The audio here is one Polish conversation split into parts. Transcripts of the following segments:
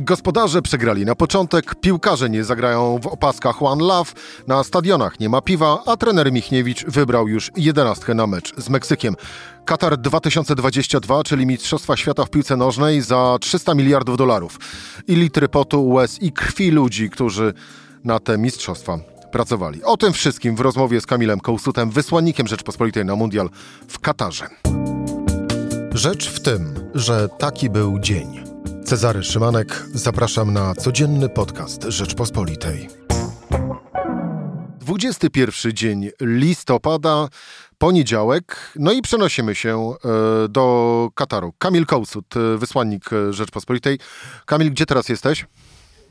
Gospodarze przegrali na początek, piłkarze nie zagrają w opaskach One Love, na stadionach nie ma piwa, a trener Michniewicz wybrał już jedenastkę na mecz z Meksykiem. Katar 2022, czyli Mistrzostwa Świata w piłce nożnej za 300 miliardów dolarów. I litry potu, łez i krwi ludzi, którzy na te mistrzostwa pracowali. O tym wszystkim w rozmowie z Kamilem Kołsutem, wysłannikiem Rzeczpospolitej na Mundial w Katarze. Rzecz w tym, że taki był dzień. Cezary Szymanek, zapraszam na codzienny podcast Rzeczpospolitej. 21 dzień listopada, poniedziałek, no i przenosimy się e, do Kataru. Kamil Kołsut, e, wysłannik Rzeczpospolitej. Kamil, gdzie teraz jesteś?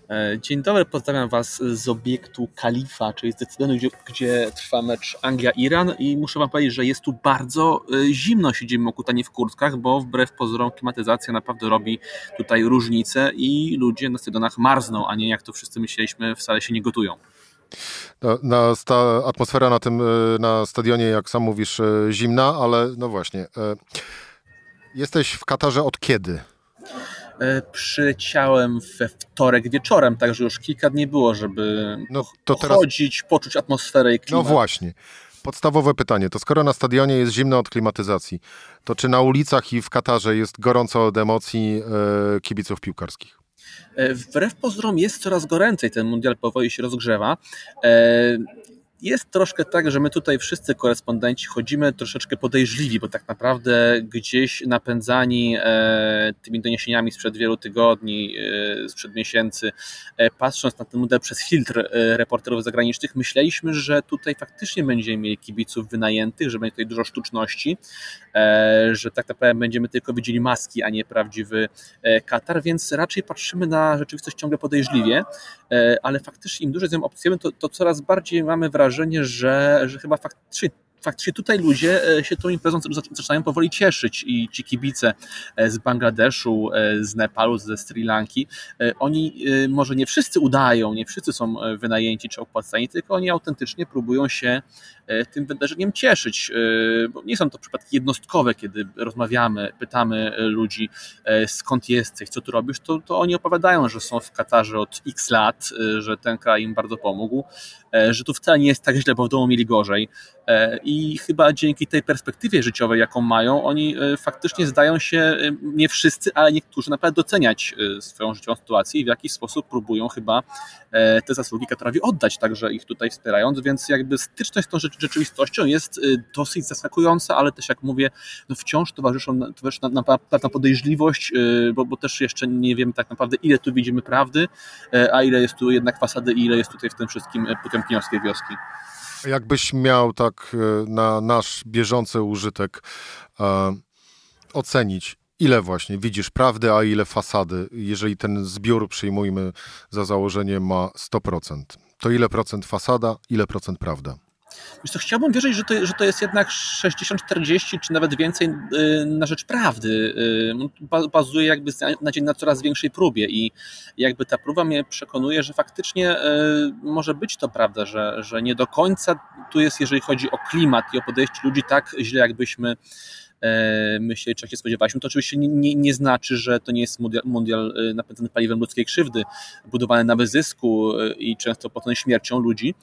E, dzień dobry, pozdrawiam Was z obiektu Kalifa, czyli z Decydenu, gdzie, gdzie trwa mecz Anglia-Iran i muszę Wam powiedzieć, że jest tu bardzo e, zimno, siedzimy okutani w kurtkach, bo wbrew pozorom klimatyzacja naprawdę robi tutaj różnicę i ludzie na stadionach marzną, a nie jak to wszyscy myśleliśmy, wcale się nie gotują. No, na sta, atmosfera na tym e, na stadionie, jak sam mówisz, zimna, ale no właśnie. Jesteś w Katarze od kiedy? E, przyleciałem we wtorek wieczorem, także już kilka dni było, żeby no, to teraz... chodzić, poczuć atmosferę i klimat. No właśnie. Podstawowe pytanie, to skoro na stadionie jest zimno od klimatyzacji, to czy na ulicach i w Katarze jest gorąco od emocji e, kibiców piłkarskich? E, wbrew pozorom jest coraz goręcej, ten mundial powoli się rozgrzewa. Jest troszkę tak, że my tutaj wszyscy korespondenci chodzimy troszeczkę podejrzliwi, bo tak naprawdę gdzieś napędzani e, tymi doniesieniami sprzed wielu tygodni, e, sprzed miesięcy, e, patrząc na ten model przez filtr reporterów zagranicznych, myśleliśmy, że tutaj faktycznie będziemy mieli kibiców wynajętych, że będzie tutaj dużo sztuczności, że tak naprawdę będziemy tylko widzieli maski, a nie prawdziwy Katar, więc raczej patrzymy na rzeczywistość ciągle podejrzliwie, ale faktycznie im dłużej z nią obcujemy, to, to coraz bardziej mamy wrażenie, wrażenie, że, że chyba faktycznie faktycznie tutaj ludzie e, się tą imprezą zaczynają powoli cieszyć i ci kibice e, z Bangladeszu, e, z Nepalu, ze Sri Lanki, oni może nie wszyscy udają, nie wszyscy są wynajęci czy opłacani, tylko oni autentycznie próbują się tym wydarzeniem cieszyć, bo nie są to przypadki jednostkowe, kiedy rozmawiamy, pytamy ludzi skąd jesteś, co tu robisz, to, to oni opowiadają, że są w Katarze od x lat, że ten kraj im bardzo pomógł, że tu wcale nie jest tak źle, bo w domu mieli gorzej i chyba dzięki tej perspektywie życiowej, jaką mają, oni e, faktycznie zdają się, e, nie wszyscy, ale niektórzy naprawdę doceniać e, swoją życiową sytuację i w jakiś sposób próbują chyba te zasługi Katorowi oddać, także ich tutaj wspierając, więc jakby styczność z tą rzeczywistością jest dosyć zaskakująca, ale też jak mówię, no wciąż towarzyszą, towarzyszy nam pewna podejrzliwość, bo, bo też jeszcze nie wiemy tak naprawdę ile tu widzimy prawdy, a ile jest tu jednak fasady i ile jest tutaj w tym wszystkim potemkinowskiej wioski. Jakbyś miał tak na nasz bieżący użytek e, ocenić, ile właśnie widzisz prawdy, a ile fasady, jeżeli ten zbiór przyjmujmy za założenie ma 100%, to ile procent fasada, ile procent prawda? Wiesz co, chciałbym wierzyć, że to, że to jest jednak 60-40 czy nawet więcej y, na rzecz prawdy. Y, bazuje jakby na dzień na coraz większej próbie i jakby ta próba mnie przekonuje, że faktycznie y, może być to prawda, że, że nie do końca tu jest, jeżeli chodzi o klimat i o podejście ludzi tak źle, jakbyśmy myśleli, czego się spodziewaliśmy. To oczywiście nie, nie, nie, znaczy, że to nie jest mundial, mundial e, napędzany paliwem ludzkiej krzywdy, budowany na wyzysku e, i często potem śmiercią ludzi.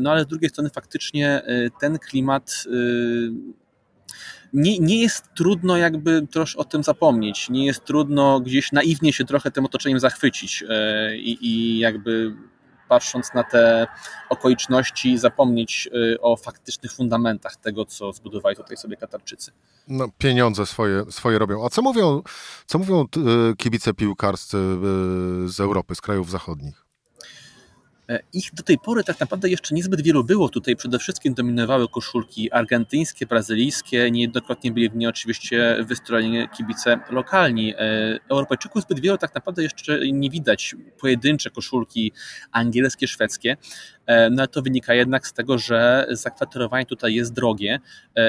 No ale z drugiej strony faktycznie ten klimat nie, nie jest trudno jakby troszkę o tym zapomnieć, nie jest trudno gdzieś naiwnie się trochę tym otoczeniem zachwycić i, i jakby patrząc na te okoliczności, zapomnieć y, o faktycznych fundamentach tego, co zbudowali tutaj sobie Katarczycy. No, pieniądze swoje, swoje robią. A co mówią, co mówią y, kibice piłkarscy y, z Europy, z krajów zachodnich? E, ich do tej pory tak naprawdę jeszcze niezbyt wielu było. Tutaj przede wszystkim dominowały koszulki argentyńskie, brazylijskie. Niejednokrotnie byli w nie oczywiście wystrojeni kibice lokalni. E, Europejczyków zbyt wielu tak naprawdę jeszcze nie widać. Pojedyncze koszulki angielskie, szwedzkie. E, no to wynika jednak z tego, że zakwaterowanie tutaj jest drogie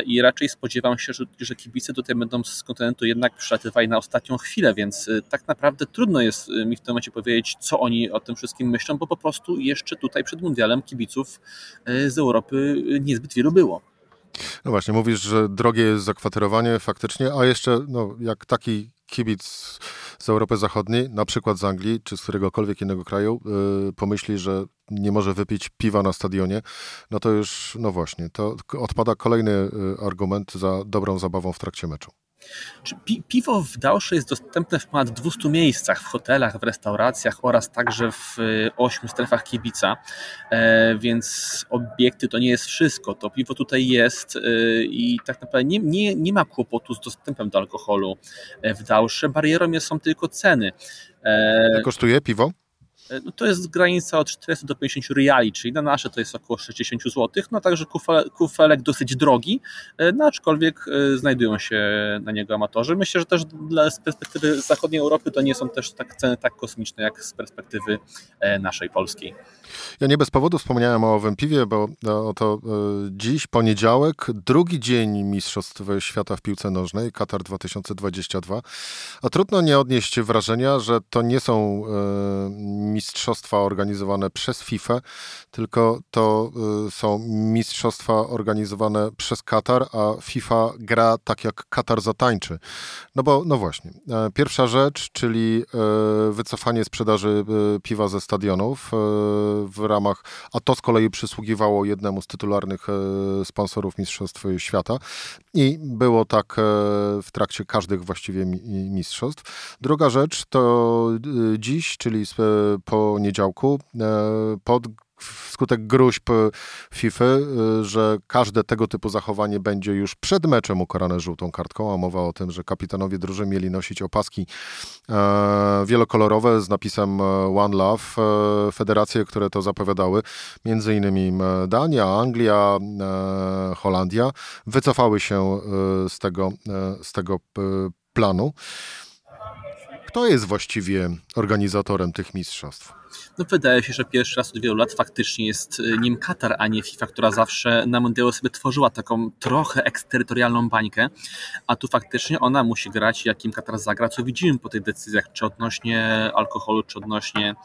i raczej spodziewam się, że, że kibice tutaj będą z kontynentu jednak przylatywali na ostatnią chwilę, więc tak naprawdę trudno jest mi w tym momencie powiedzieć, co oni o tym wszystkim myślą, bo po prostu jeszcze tutaj przed mundialem kibiców e, z Europy niezbyt wielu było. No właśnie, mówisz, że drogie jest zakwaterowanie faktycznie, a jeszcze no, jak taki kibic z Europy Zachodniej, na przykład z Anglii, czy z któregokolwiek innego kraju, yy, pomyśli, że nie może wypić piwa na stadionie, no to już, no właśnie, to odpada kolejny y, argument za dobrą zabawą w trakcie meczu. Pi piwo w Dausze jest dostępne w ponad 200 miejscach, w hotelach, w restauracjach oraz także w y, ośmiu strefach kibica, e, więc obiekty to nie jest wszystko. To piwo tutaj jest y, i tak naprawdę nie, nie, nie ma kłopotu z dostępem do alkoholu e, w Dausze. Barierą są tylko ceny. E, kosztuje piwo? E, no to jest granica od 400 do 50 reali, czyli na nasze to jest około 60 zł, no także kufelek dosyć drogi, e, no aczkolwiek e, znajdują się na niego amatorzy. Myślę, że też dla, z perspektywy zachodniej Europy to nie są też tak ceny tak kosmiczne jak z perspektywy naszej polskiej. Ja nie bez powodu wspomniałem o owym piwie, bo oto dziś, poniedziałek, drugi dzień Mistrzostw Świata w piłce nożnej, Katar 2022, a trudno nie odnieść wrażenia, że to nie są mistrzostwa organizowane przez FIFA, tylko to y, są mistrzostwa organizowane przez Katar, a FIFA gra tak jak Katar zatańczy. No bo, no właśnie, e, pierwsza rzecz, czyli e, wycofanie sprzedaży e, piwa ze stadionów w ramach, a to z kolei przysługiwało jednemu z tytularnych sponsorów Mistrzostw Świata i było tak w trakcie każdych właściwie mistrzostw. Druga rzecz to dziś, czyli poniedziałku e, pod wskutek gruźb FIFA, e, że każde tego typu zachowanie będzie już przed meczem ukarane żółtą kartką, a mowa o tym, że kapitanowie drużyn mieli nosić opaski e, wielokolorowe z napisem One Love. Federacje, które to zapowiadały, między innymi Dania, Anglia, Holandia, wycofały się z tego, z tego planu. Kto jest właściwie organizatorem tych mistrzostw? No wydaje się, że pierwszy raz od wielu lat faktycznie jest y, nim Katar, a nie FIFA, która zawsze na mundialu sobie tworzyła taką trochę eksterytorialną bańkę, a tu faktycznie ona musi grać, jakim Katar zagra, co widzimy po tych decyzjach, czy odnośnie alkoholu, czy odnośnie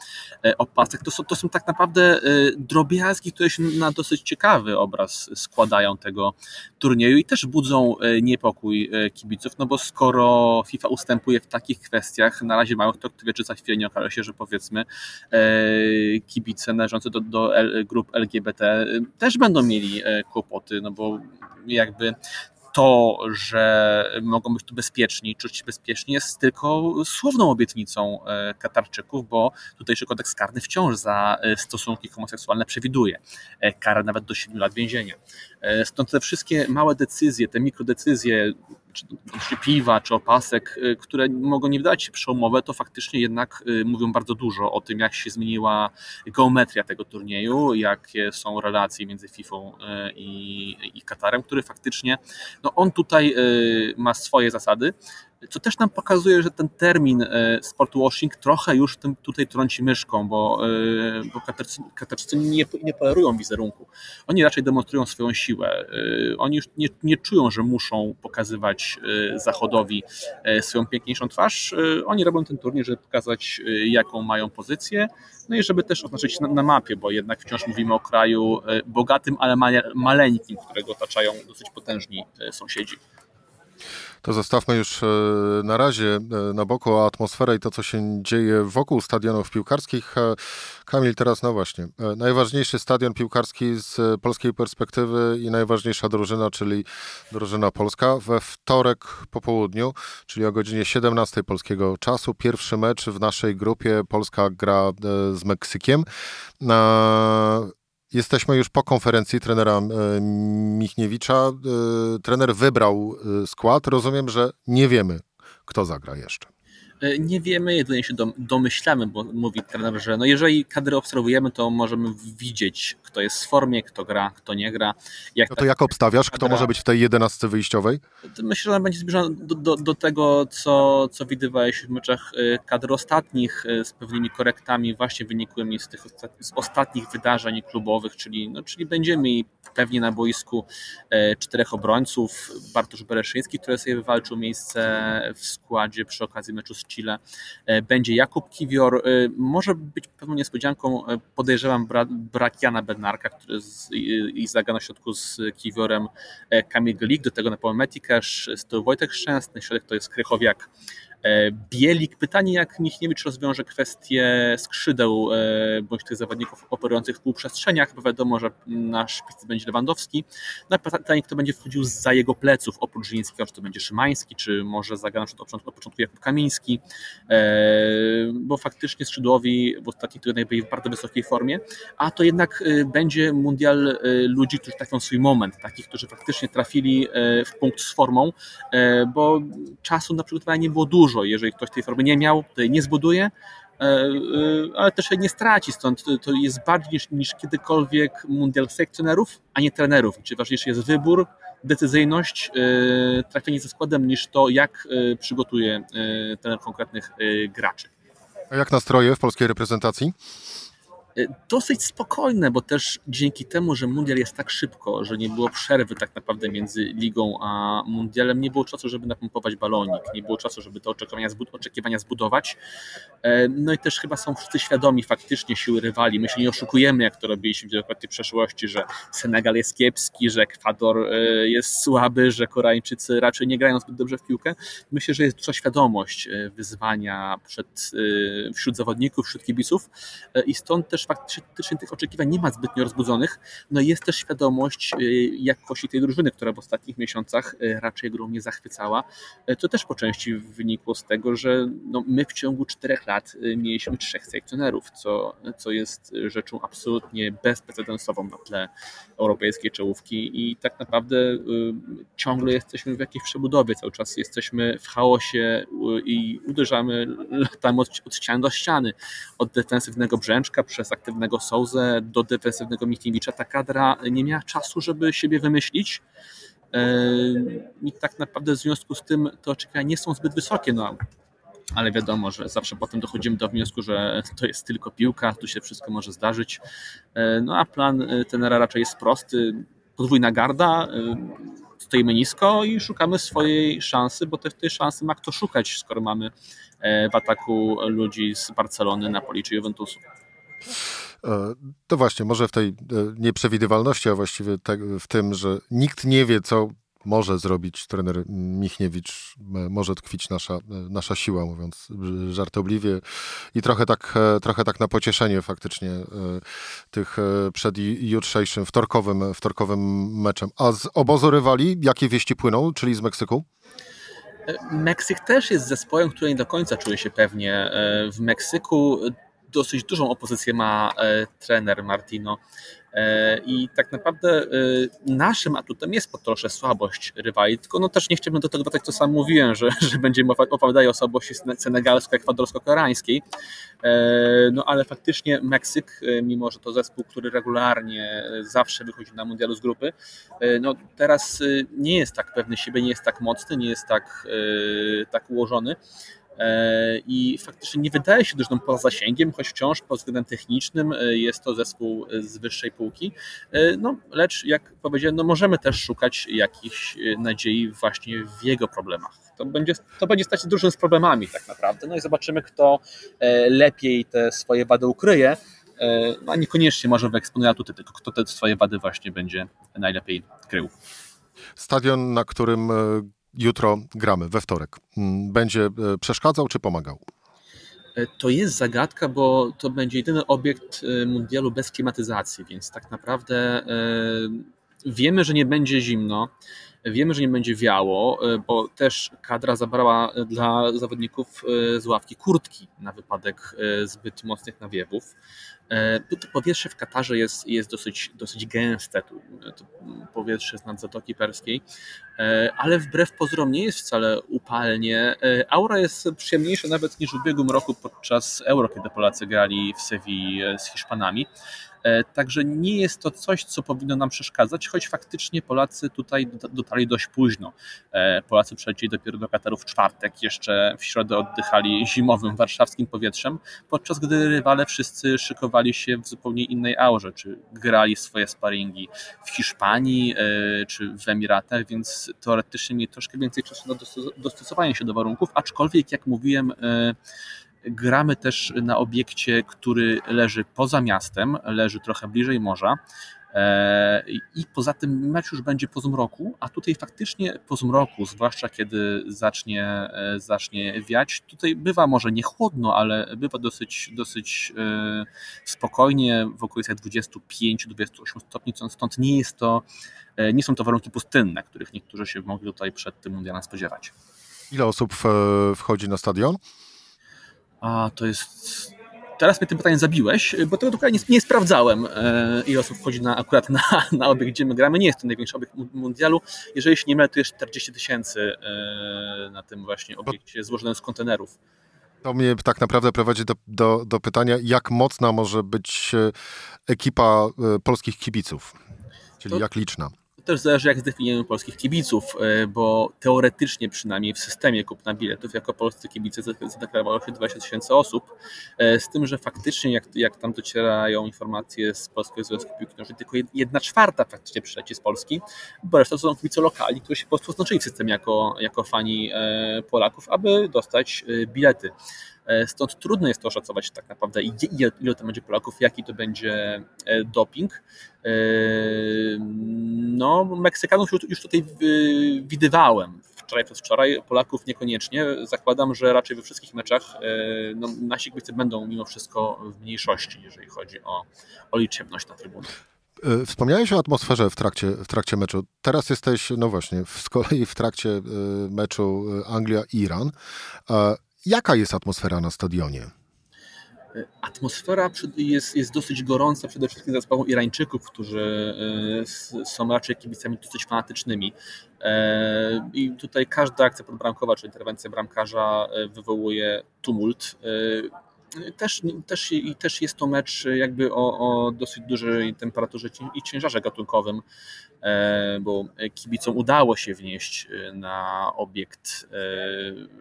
e, opasek. To są, to są tak naprawdę e, drobiazgi, które się na dosyć ciekawy obraz składają tego turnieju i też budzą e, niepokój kibiców, no bo skoro FIFA ustępuje w takich kwestiach, na razie małych, to kto wie, czy za chwilę nie okaże się, że powiedzmy kibice należące do, do grup LGBT też będą mieli e, kłopoty, no bo jakby to, że mogą być tu bezpieczni, czuć się bezpiecznie, jest tylko słowną obietnicą e, Katarczyków, bo tutejszy kodeks karny wciąż za e, stosunki homoseksualne przewiduje karę nawet do 7 lat więzienia. Stąd te wszystkie małe decyzje, te mikrodecyzje, czy, czy piwa, czy opasek, y, które mogą nie wydać się przełomowe, to faktycznie jednak y, mówią bardzo dużo o tym, jak się zmieniła geometria tego turnieju, jakie są relacje między FIFA i, i Katarem, który faktycznie, no on tutaj ma swoje zasady, co też nam pokazuje, że ten termin e, sportwashing trochę już tym tutaj trąci myszką, bo, e, bo Katarczycy nie, nie wizerunku. Oni raczej demonstrują swoją siłę. E, oni już nie, nie czują, że muszą pokazywać Zachodowi swoją piękniejszą twarz. Oni robią ten turniej, żeby pokazać, jaką mają pozycję, no i żeby też oznaczyć na, na mapie, bo jednak wciąż mówimy o kraju bogatym, ale maleńkim, którego otaczają dosyć potężni sąsiedzi to zostawmy już e, na razie e, na boku atmosferę i to, co się dzieje wokół stadionów piłkarskich. E, Kamil, teraz no właśnie, najważniejszy stadion piłkarski z polskiej perspektywy i najważniejsza drużyna, czyli drużyna polska we wtorek po południu, czyli o godzinie 17 polskiego czasu. Pierwszy mecz w naszej grupie. Polska gra z Meksykiem. Jesteśmy już po konferencji trenera e, Michniewicza. E, trener wybrał e, skład. Rozumiem, że nie wiemy, kto zagra jeszcze. E, nie wiemy, jedynie się domyślamy, bo mówi trener, że no jeżeli kadry obserwujemy, to możemy widzieć, kto jest w formie, kto gra, kto nie gra. Jak no to jak obstawiasz, kto może być w tej jedenastce wyjściowej? Myślę, że będzie zbliżony do, do, do, tego, co, co widywałeś w meczach e, kadr ostatnich e, z pewnymi korektami właśnie wynikłymi z tych z ostatnich wydarzeń klubowych, czyli, no, czyli będziemy mieli pewnie na boisku czterech obrońców, Bartosz Bereszyński, który sobie wywalczył miejsce w składzie przy okazji meczu z Chile e, będzie Jakub Kiwior. E, może być pewną niespodzianką, e, podejrzewam brak Jana Bednarka, który i zagra na środku z Kiwiorem Kamil Glik, do tego na połę Metikesz, z tyłu Wojtek Szczęsny, środek to jest Krychowiak Bielik, pytanie jak Michniewicz rozwiąże kwestię skrzydeł bądź tych zawodników operujących w półprzestrzeniach, bo wiadomo, że nasz szpic będzie Lewandowski. No pytanie, kto będzie wchodził za jego pleców, oprócz Żyńskiego, czy to będzie Szymański, czy może zagra na przykład od początku Jakub Kamiński, bo faktycznie skrzydłowi w ostatnich tygodniach byli w bardzo wysokiej formie, a to jednak będzie mundial ludzi, którzy trafią swój moment, takich, którzy faktycznie trafili w punkt z formą, bo czasu na przygotowanie nie było dużo. Jeżeli ktoś tej formy nie miał, to jej nie zbuduje, ale też jej nie straci. Stąd to jest bardziej niż, niż kiedykolwiek mundial sekcjonerów, a nie trenerów. Czy ważniejszy jest wybór, decyzyjność, trafienie ze składem, niż to, jak przygotuje trener konkretnych graczy. A jak nastroje w polskiej reprezentacji? Y, dosyć spokojne, bo też dzięki temu, że mundial jest tak szybko, że nie było przerwy tak naprawdę między ligą a mundialem, nie było czasu, żeby napompować balonik, nie było czasu, żeby te oczekiwania, zbudować. E, no i też chyba są wszyscy świadomi faktycznie siły rywali. My się nie oszukujemy, jak to robiliśmy wielokrotnie w przeszłości, że Senegal jest kiepski, że Ekwador e, jest słaby, że Koreańczycy raczej nie grają zbyt dobrze w piłkę. Myślę, że jest duża świadomość e, wyzwania przed, wśród zawodników, wśród kibiców i stąd też faktycznie tych oczekiwań nie ma zbytnio rozbudzonych, no jest też świadomość y, jakości tej drużyny, która w ostatnich miesiącach y, raczej grą nie zachwycała. To y, też po części wynikło z tego, że no my w ciągu czterech lat mieliśmy trzech selekcjonerów, co, co jest rzeczą absolutnie bezprecedensową na tle europejskiej czołówki. I tak naprawdę ciągle jesteśmy w jakiejś przebudowie, cały czas jesteśmy w chaosie i uderzamy latami od, od ściany do ściany, od defensywnego brzęczka przez aktywnego Souzę do defensywnego Michniewicza, ta kadra nie miała czasu, żeby siebie wymyślić. E, I tak naprawdę w związku z tym te oczekiwania nie są zbyt wysokie. No, ale wiadomo, że zawsze potem dochodzimy do wniosku, że to jest tylko piłka, tu się wszystko może zdarzyć. E, no a plan tenera raczej jest prosty. Podwójna garda, e, stoimy nisko i szukamy swojej szansy, bo te, tej szansy ma kto szukać, skoro mamy w ataku ludzi z Barcelony, Napoli czy Juventusu. E, to właśnie, może w tej e, nieprzewidywalności, a właściwie w tym, że nikt nie wie, co może zrobić trener Michniewicz, może tkwić nasza, e, nasza siła, mówiąc żartobliwie. I trochę tak, trochę tak na pocieszenie faktycznie tych przed jutrzejszym, wtorkowym, wtorkowym meczem. A z obozu rywali, jakie wieści płyną, czyli z Meksyku? Meksyk też jest zespołem, który nie do końca czuje się pewnie. W Meksyku dosyć dużą opozycję ma e, trener Martino. E, I tak naprawdę e, naszym atutem jest po trosze słabość rywali, tylko no też nie chciałbym do tego dodać, co sam mówiłem, że, że będziemy opowiadać o słabości senegalsko-ekwadorsko-koreańskiej. No ale faktycznie Meksyk, mimo że to zespół, który regularnie zawsze wychodzi na mundialu z grupy, no teraz nie jest tak pewny siebie, nie jest tak mocny, nie jest tak, tak ułożony. E, i faktycznie nie wydaje się dużym poza zasięgiem, choć wciąż pod względem technicznym e, jest to zespół z wyższej półki. E, no, lecz jak powiedziałem, no możemy też szukać jakichś nadziei właśnie w jego problemach. To będzie, to będzie stać drużyn z problemami tak naprawdę. No i zobaczymy, kto lepiej te swoje wady ukryje. No, a niekoniecznie może wyeksponuje atuty, tylko kto te swoje wady właśnie będzie najlepiej krył. Stadion, na którym jutro gramy, we wtorek, mm, będzie e, przeszkadzał czy pomagał? E, to jest zagadka, bo to będzie jedyny obiekt e, mundialu bez klimatyzacji, więc tak naprawdę wiemy, że nie będzie zimno. Wiemy, że nie będzie wiało, bo też kadra zabrała dla zawodników z ławki kurtki na wypadek zbyt mocnych nawiewów. E, to powietrze w Katarze jest, jest dosyć, dosyć gęste, to powietrze z nad Zatoki Perskiej, e, ale wbrew pozorom nie jest wcale upalnie. E, aura jest przyjemniejsza nawet niż w ubiegłym roku podczas Euro, kiedy Polacy grali w Sewilli z Hiszpanami. E, także nie jest to coś, co powinno nam przeszkadzać, choć faktycznie Polacy tutaj dotarli dość późno. E, Polacy przylecieli dopiero do Kataru w czwartek, jeszcze w środę oddychali zimowym warszawskim powietrzem, podczas gdy rywale wszyscy szykowali się w zupełnie innej aurze, czy grali swoje sparingi w Hiszpanii e, czy w Emiratach, więc teoretycznie mieli troszkę więcej czasu na dostosowanie się do warunków, aczkolwiek jak mówiłem, Gramy też na obiekcie, który leży poza miastem, leży trochę bliżej morza. I poza tym mecz już będzie po zmroku, a tutaj faktycznie po zmroku, zwłaszcza kiedy zacznie, zacznie wiać, tutaj bywa może nie chłodno, ale bywa dosyć, dosyć spokojnie, w okolicach 25-28 stopni, stąd nie jest to, nie są to warunki pustynne, których niektórzy się mogli tutaj przed tym mundialem spodziewać. Ile osób wchodzi na stadion? A to jest. Teraz mnie tym pytaniem zabiłeś, bo tego dokładnie nie, nie sprawdzałem, e, ile osób wchodzi na, akurat na, na obiekt, gdzie my gramy. Nie jest to największy obiekt mundialu. Jeżeli się nie mylę, to jest 40 tysięcy e, na tym właśnie obiekcie złożonym z kontenerów. To mnie tak naprawdę prowadzi do, do, do pytania, jak mocna może być e, ekipa polskich kibiców, czyli to, jak liczna też zależy, jak zdefiniujemy polskich kibiców, e, bo teoretycznie przynajmniej w systemie kupna biletów jako polscy kibice zadeklarowało się 20 tysięcy osób, e, z tym, że faktycznie jak, jak tam docierają informacje z Polskiego Związku Piłki Nożnej, tylko jedna czwarta faktycznie przyleci z Polski, bo reszta to są kibice lokalni, którzy się po prostu oznaczyli w systemie jako, jako fani e, Polaków, aby dostać bilety. Stąd trudno jest to oszacować tak naprawdę, ile, to będzie Polaków, jaki to będzie doping. No, Meksykanów już tutaj widywałem wczoraj przez wczoraj, Polaków niekoniecznie. Zakładam, że raczej we wszystkich meczach no, nasi kibice będą mimo wszystko w mniejszości, jeżeli chodzi o, o liczebność na trybunach. E, wspomniałeś o atmosferze w trakcie, w trakcie meczu. Teraz jesteś, no właśnie, z kolei w trakcie e, meczu e, Anglia-Iran. Jaka jest atmosfera na stadionie? Atmosfera jest, jest dosyć gorąca, przede wszystkim za sprawą Irańczyków, którzy e, są raczej kibicami dosyć fanatycznymi. E, I tutaj każda akcja podbramkowa, czy interwencja bramkarza e, wywołuje tumult. Też, też, i też jest to mecz jakby o, o dosyć dużej temperaturze i ciężarze gatunkowym, bo kibicom udało się wnieść na obiekt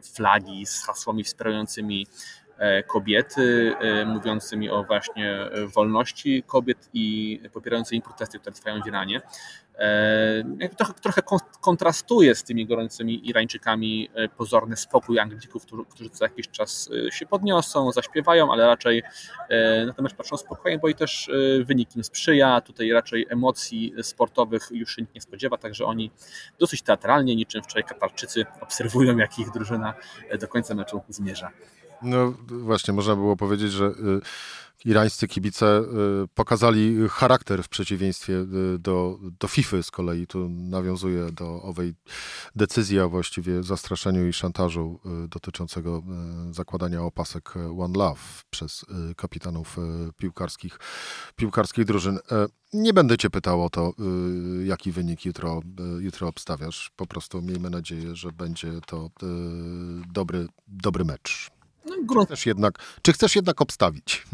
flagi z hasłami wspierającymi E, kobiety, e, mówiącymi o właśnie e, wolności kobiet i popierającymi protesty, które trwają w Iranie. Trochę, trochę kontrastuje z tymi gorącymi Irańczykami pozorny spokój Anglików, którzy, którzy co jakiś czas się podniosą, zaśpiewają, ale raczej natomiast patrzą spokojnie, bo i też wynik im sprzyja. Tutaj raczej emocji sportowych już się nikt nie spodziewa, także oni dosyć teatralnie, niczym wczoraj Katarczycy, obserwują, jak ich drużyna do końca meczu zmierza. No właśnie, można było powiedzieć, że y, irańscy kibice y, pokazali charakter w przeciwieństwie y, do, do FIFA z kolei. Tu nawiązuje do owej decyzji, a właściwie zastraszeniu i szantażu dotyczącego zakładania opasek One Love przez kapitanów piłkarskich, piłkarskich drużyn. E, nie będę cię pytał o to, jaki wynik jutro, jutro obstawiasz. Po prostu miejmy nadzieję, że będzie to dobry, dobry mecz. Chcesz jednak, czy chcesz jednak obstawić?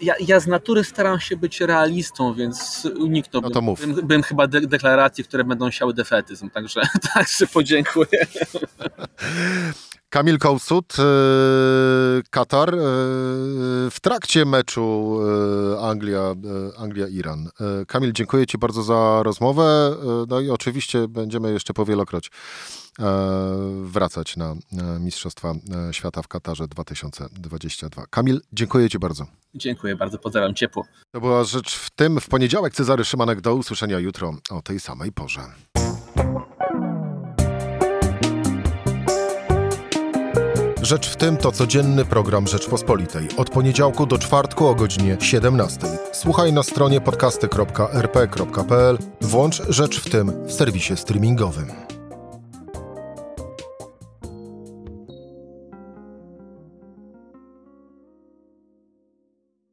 Ja, ja z natury staram się być realistą, więc uniknąłbym no bym, bym, chyba de deklaracji, które będą siały defetyzm, także, także podziękuję. Kamil Kołsut, e, Katar, e, w trakcie meczu e, Anglia, Anglia-Iran. Kamil, dziękuję Ci bardzo za rozmowę. No i oczywiście będziemy jeszcze powielokroć wracać na Mistrzostwa Świata w Katarze 2022. Kamil, dziękuję Ci bardzo. Dziękuję bardzo, pozdrawiam ciepło. To była rzecz w tym. W poniedziałek Cezary Szymanek do usłyszenia jutro o tej samej porze. Rzecz w tym to codzienny program Rzeczpospolitej. Od poniedziałku do czwartku o godzinie 17. Słuchaj na stronie podcasty.rp.pl. Włącz Rzecz w tym w serwisie streamingowym.